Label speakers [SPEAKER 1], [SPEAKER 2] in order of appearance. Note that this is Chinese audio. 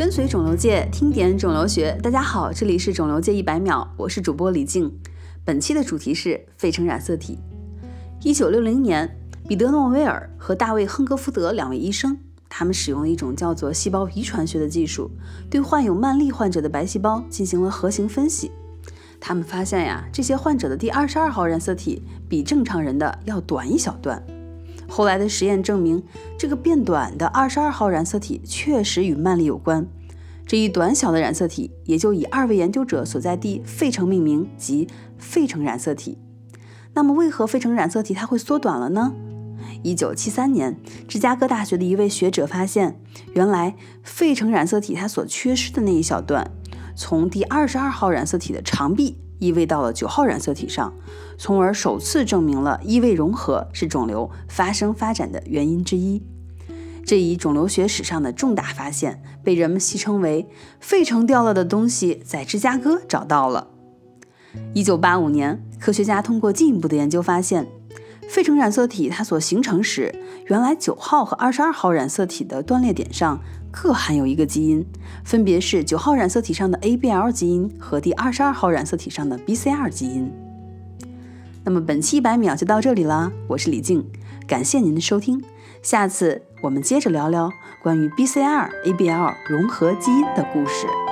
[SPEAKER 1] 跟随肿瘤界，听点肿瘤学。大家好，这里是肿瘤界一百秒，我是主播李静。本期的主题是费城染色体。一九六零年，彼得诺威尔和大卫亨格福德两位医生，他们使用了一种叫做细胞遗传学的技术，对患有曼利患者的白细胞进行了核型分析。他们发现呀，这些患者的第二十二号染色体比正常人的要短一小段。后来的实验证明，这个变短的二十二号染色体确实与曼利有关。这一短小的染色体也就以二位研究者所在地费城命名，即费城染色体。那么，为何费城染色体它会缩短了呢？一九七三年，芝加哥大学的一位学者发现，原来费城染色体它所缺失的那一小段，从第二十二号染色体的长臂移位到了九号染色体上。从而首次证明了异位融合是肿瘤发生发展的原因之一。这一肿瘤学史上的重大发现被人们戏称为“费城掉了的东西在芝加哥找到了”。一九八五年，科学家通过进一步的研究发现，费城染色体它所形成时，原来九号和二十二号染色体的断裂点上各含有一个基因，分别是九号染色体上的 ABL 基因和第二十二号染色体上的 BCR 基因。那么本期一百秒就到这里啦，我是李静，感谢您的收听，下次我们接着聊聊关于 BCR ABL 融合基因的故事。